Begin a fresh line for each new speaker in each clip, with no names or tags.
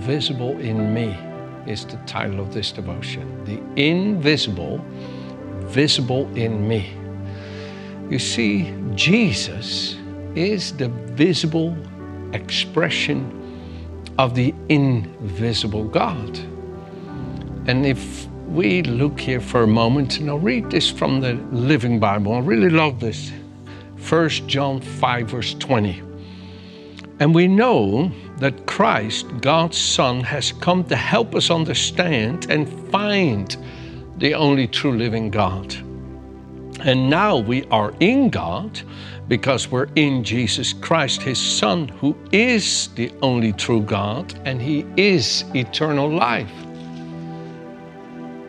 visible in me is the title of this devotion. The invisible, visible in me. You see, Jesus is the visible expression of the invisible God. And if we look here for a moment, and I'll read this from the Living Bible. I really love this. 1 John 5, verse 20. And we know that Christ, God's Son, has come to help us understand and find the only true living God. And now we are in God because we're in Jesus Christ, His Son, who is the only true God, and He is eternal life.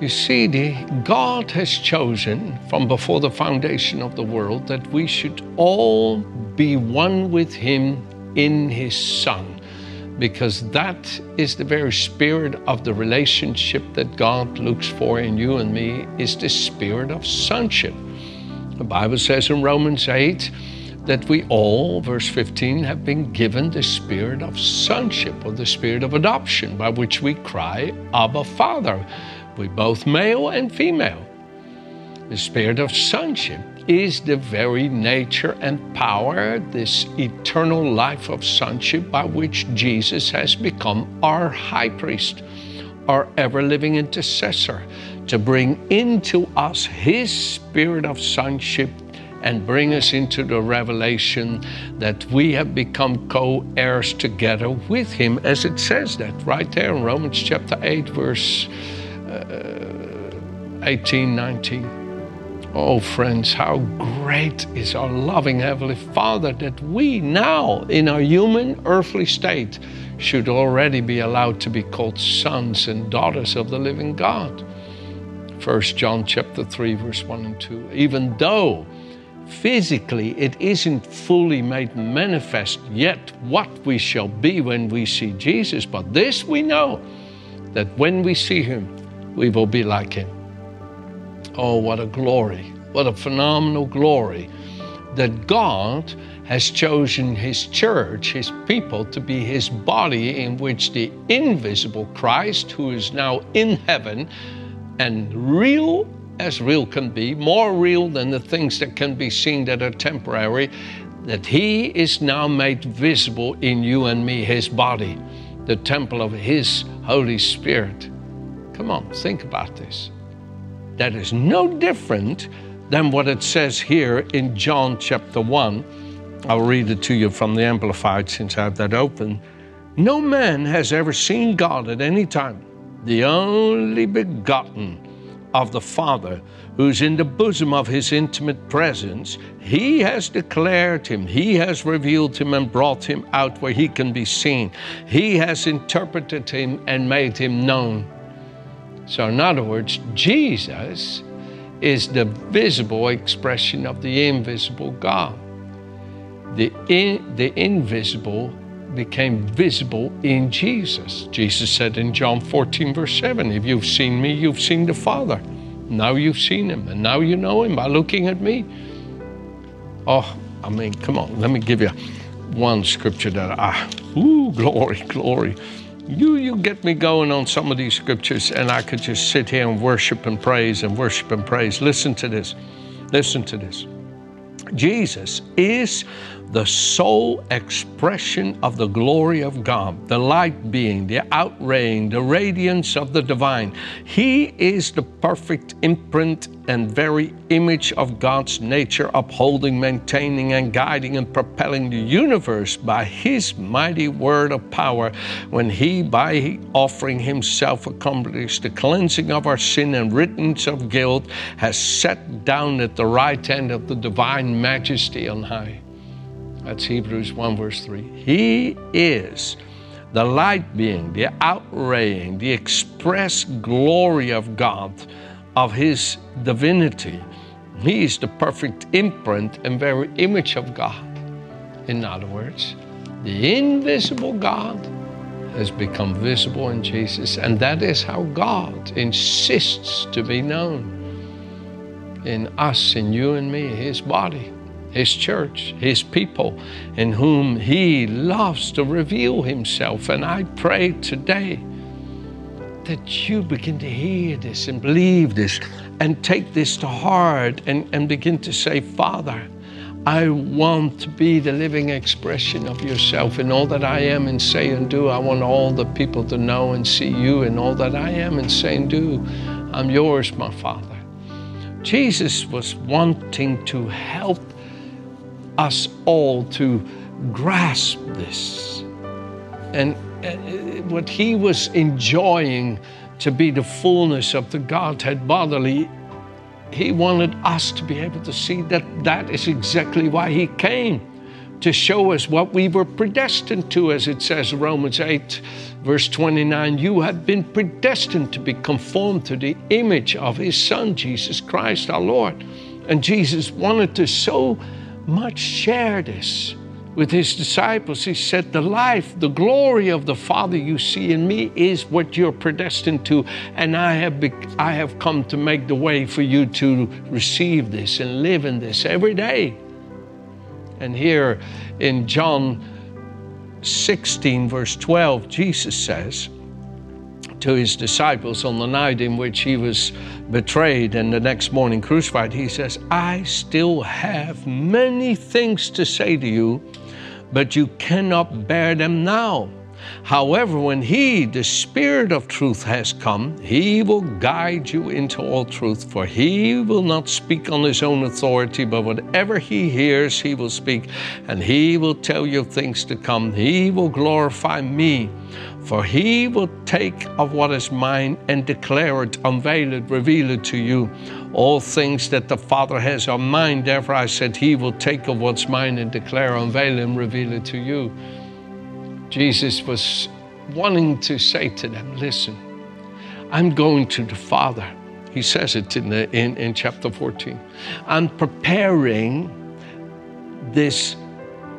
You see, the, God has chosen from before the foundation of the world that we should all be one with Him in His Son, because that is the very spirit of the relationship that God looks for in you and me, is the spirit of sonship. The Bible says in Romans 8 that we all, verse 15, have been given the spirit of sonship or the spirit of adoption by which we cry, Abba, Father. We both male and female. The spirit of sonship is the very nature and power, this eternal life of sonship by which Jesus has become our high priest, our ever living intercessor, to bring into us his spirit of sonship and bring us into the revelation that we have become co heirs together with him, as it says that right there in Romans chapter 8, verse uh, 18, 19. Oh, friends, how great is our loving Heavenly Father that we now, in our human earthly state, should already be allowed to be called sons and daughters of the living God. 1 John chapter 3 verse 1 and 2 even though physically it isn't fully made manifest yet what we shall be when we see Jesus but this we know that when we see him we will be like him Oh, what a glory, what a phenomenal glory that God has chosen His church, His people, to be His body, in which the invisible Christ, who is now in heaven and real as real can be, more real than the things that can be seen that are temporary, that He is now made visible in you and me, His body, the temple of His Holy Spirit. Come on, think about this that is no different than what it says here in John chapter 1. I'll read it to you from the Amplified since I have that open. No man has ever seen God at any time, the only begotten of the Father, who's in the bosom of his intimate presence. He has declared him, he has revealed him and brought him out where he can be seen. He has interpreted him and made him known. So, in other words, Jesus is the visible expression of the invisible God. The, in, the invisible became visible in Jesus. Jesus said in John 14, verse 7, If you've seen me, you've seen the Father. Now you've seen him, and now you know him by looking at me. Oh, I mean, come on, let me give you one scripture that I, ooh, glory, glory you you get me going on some of these scriptures and I could just sit here and worship and praise and worship and praise. Listen to this. Listen to this. Jesus is the sole expression of the glory of God, the light being, the outraying, the radiance of the divine. He is the perfect imprint and very image of God's nature, upholding, maintaining, and guiding and propelling the universe by His mighty word of power when He, by offering Himself, accomplished the cleansing of our sin and riddance of guilt, has sat down at the right hand of the divine majesty on high. That's Hebrews 1, verse 3. He is the light being, the outraying, the express glory of God, of His divinity. He is the perfect imprint and very image of God. In other words, the invisible God has become visible in Jesus, and that is how God insists to be known in us, in you and me, His body, His church, His people, in whom He loves to reveal Himself. And I pray today that you begin to hear this and believe this and take this to heart and, and begin to say, Father, I want to be the living expression of yourself in all that I am and say and do. I want all the people to know and see you in all that I am and say and do. I'm yours, my Father. Jesus was wanting to help us all to grasp this. And uh, what he was enjoying to be the fullness of the Godhead bodily he wanted us to be able to see that that is exactly why he came to show us what we were predestined to, as it says Romans 8, verse 29. You have been predestined to be conformed to the image of his Son, Jesus Christ our Lord. And Jesus wanted to so much share this with his disciples. He said, The life, the glory of the Father you see in me is what you're predestined to. And I have, be- I have come to make the way for you to receive this and live in this every day. And here in John 16, verse 12, Jesus says, to his disciples on the night in which he was betrayed and the next morning crucified, he says, I still have many things to say to you, but you cannot bear them now. However, when He, the Spirit of truth, has come, He will guide you into all truth, for He will not speak on His own authority, but whatever He hears, He will speak, and He will tell you things to come. He will glorify me, for He will take of what is mine and declare it, unveil it, reveal it to you. All things that the Father has are mine, therefore I said, He will take of what's mine and declare, unveil, and reveal it to you. Jesus was wanting to say to them, Listen, I'm going to the Father. He says it in, the, in, in chapter 14. I'm preparing this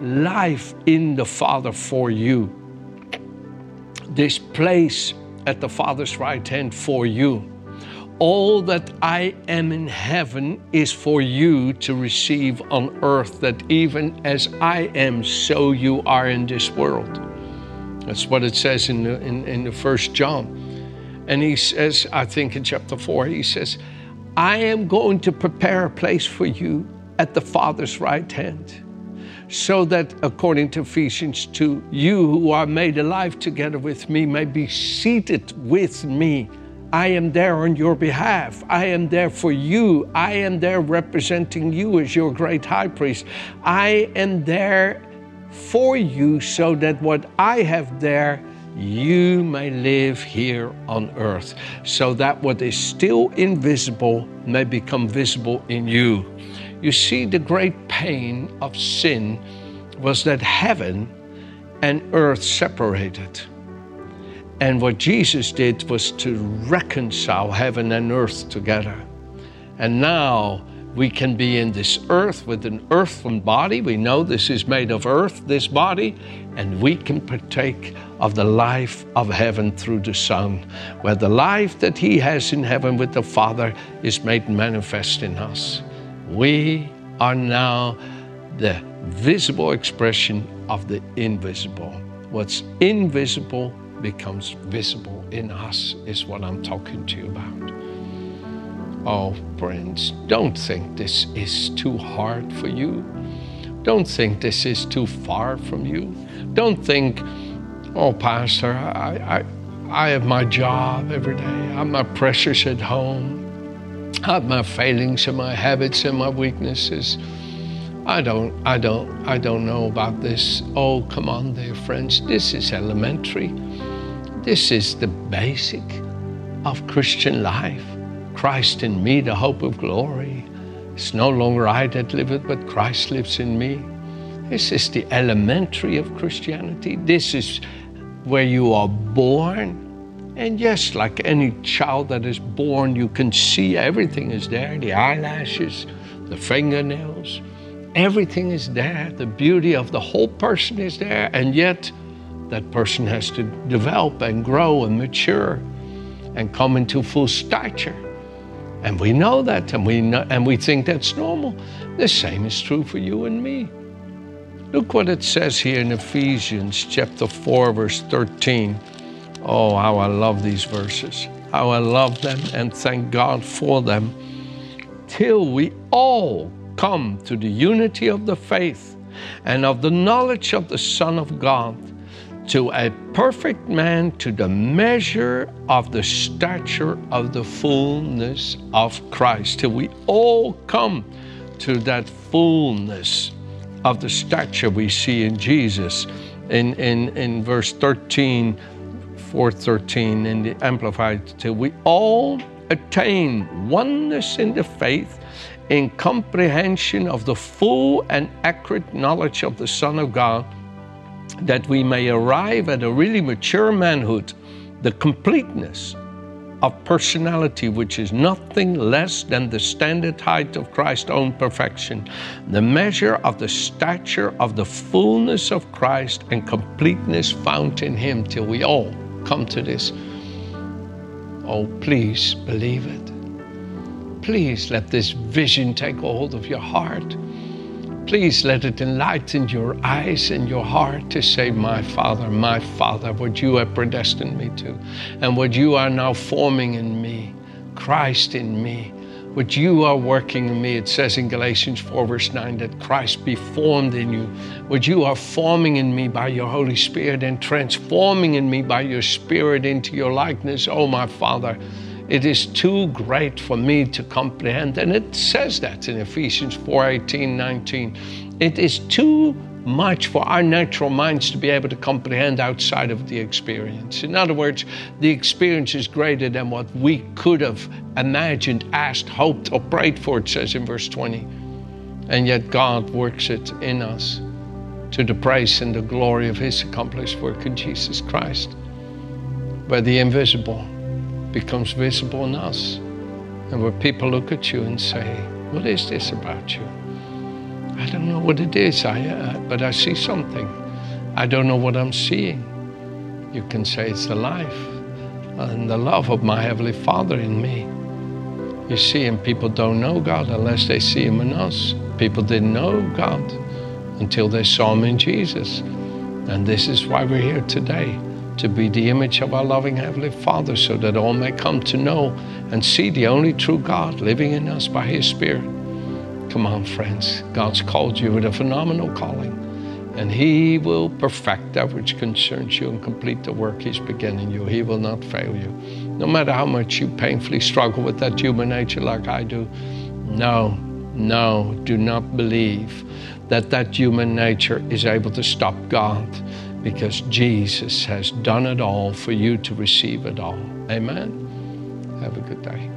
life in the Father for you, this place at the Father's right hand for you all that I am in heaven is for you to receive on earth, that even as I am, so you are in this world. That's what it says in the, in, in the first John. And he says, I think in chapter 4, he says, I am going to prepare a place for you at the Father's right hand, so that, according to Ephesians 2, you who are made alive together with me may be seated with me I am there on your behalf. I am there for you. I am there representing you as your great high priest. I am there for you so that what I have there, you may live here on earth, so that what is still invisible may become visible in you. You see, the great pain of sin was that heaven and earth separated. And what Jesus did was to reconcile heaven and earth together. And now we can be in this earth with an earthen body. We know this is made of earth, this body, and we can partake of the life of heaven through the Son, where the life that He has in heaven with the Father is made manifest in us. We are now the visible expression of the invisible. What's invisible becomes visible in us, is what I'm talking to you about. Oh, friends, don't think this is too hard for you. Don't think this is too far from you. Don't think, oh, Pastor, I, I, I have my job every day, I have my pressures at home, I have my failings and my habits and my weaknesses. I don't, I don't, I don't know about this. Oh, come on, dear friends, this is elementary. This is the basic of Christian life. Christ in me, the hope of glory. It's no longer I that liveth, but Christ lives in me. This is the elementary of Christianity. This is where you are born. And yes, like any child that is born, you can see everything is there the eyelashes, the fingernails, everything is there. The beauty of the whole person is there. And yet, that person has to develop and grow and mature and come into full stature. And we know that and we, know, and we think that's normal. The same is true for you and me. Look what it says here in Ephesians chapter 4, verse 13. Oh, how I love these verses. How I love them and thank God for them. Till we all come to the unity of the faith and of the knowledge of the Son of God, to a perfect man, to the measure of the stature of the fullness of Christ, till we all come to that fullness of the stature we see in Jesus. In, in, in verse 13, 413 in the Amplified, till we all attain oneness in the faith, in comprehension of the full and accurate knowledge of the Son of God, that we may arrive at a really mature manhood, the completeness of personality, which is nothing less than the standard height of Christ's own perfection, the measure of the stature of the fullness of Christ and completeness found in Him, till we all come to this. Oh, please believe it. Please let this vision take hold of your heart. Please let it enlighten your eyes and your heart to say, My Father, my Father, what you have predestined me to, and what you are now forming in me, Christ in me, what you are working in me. It says in Galatians 4, verse 9, that Christ be formed in you, what you are forming in me by your Holy Spirit and transforming in me by your Spirit into your likeness. Oh, my Father. It is too great for me to comprehend. And it says that in Ephesians 4 18, 19. It is too much for our natural minds to be able to comprehend outside of the experience. In other words, the experience is greater than what we could have imagined, asked, hoped, or prayed for, it says in verse 20. And yet God works it in us to the praise and the glory of His accomplished work in Jesus Christ, where the invisible becomes visible in us. And where people look at you and say, What is this about you? I don't know what it is, I, uh, but I see something. I don't know what I'm seeing. You can say it's the life and the love of my Heavenly Father in me. You see, and people don't know God unless they see Him in us. People didn't know God until they saw Him in Jesus. And this is why we're here today to be the image of our loving Heavenly Father so that all may come to know and see the only true God living in us by His Spirit. Come on, friends. God's called you with a phenomenal calling, and He will perfect that which concerns you and complete the work He's beginning you. He will not fail you. No matter how much you painfully struggle with that human nature, like I do, no, no, do not believe that that human nature is able to stop God because Jesus has done it all for you to receive it all. Amen. Have a good day.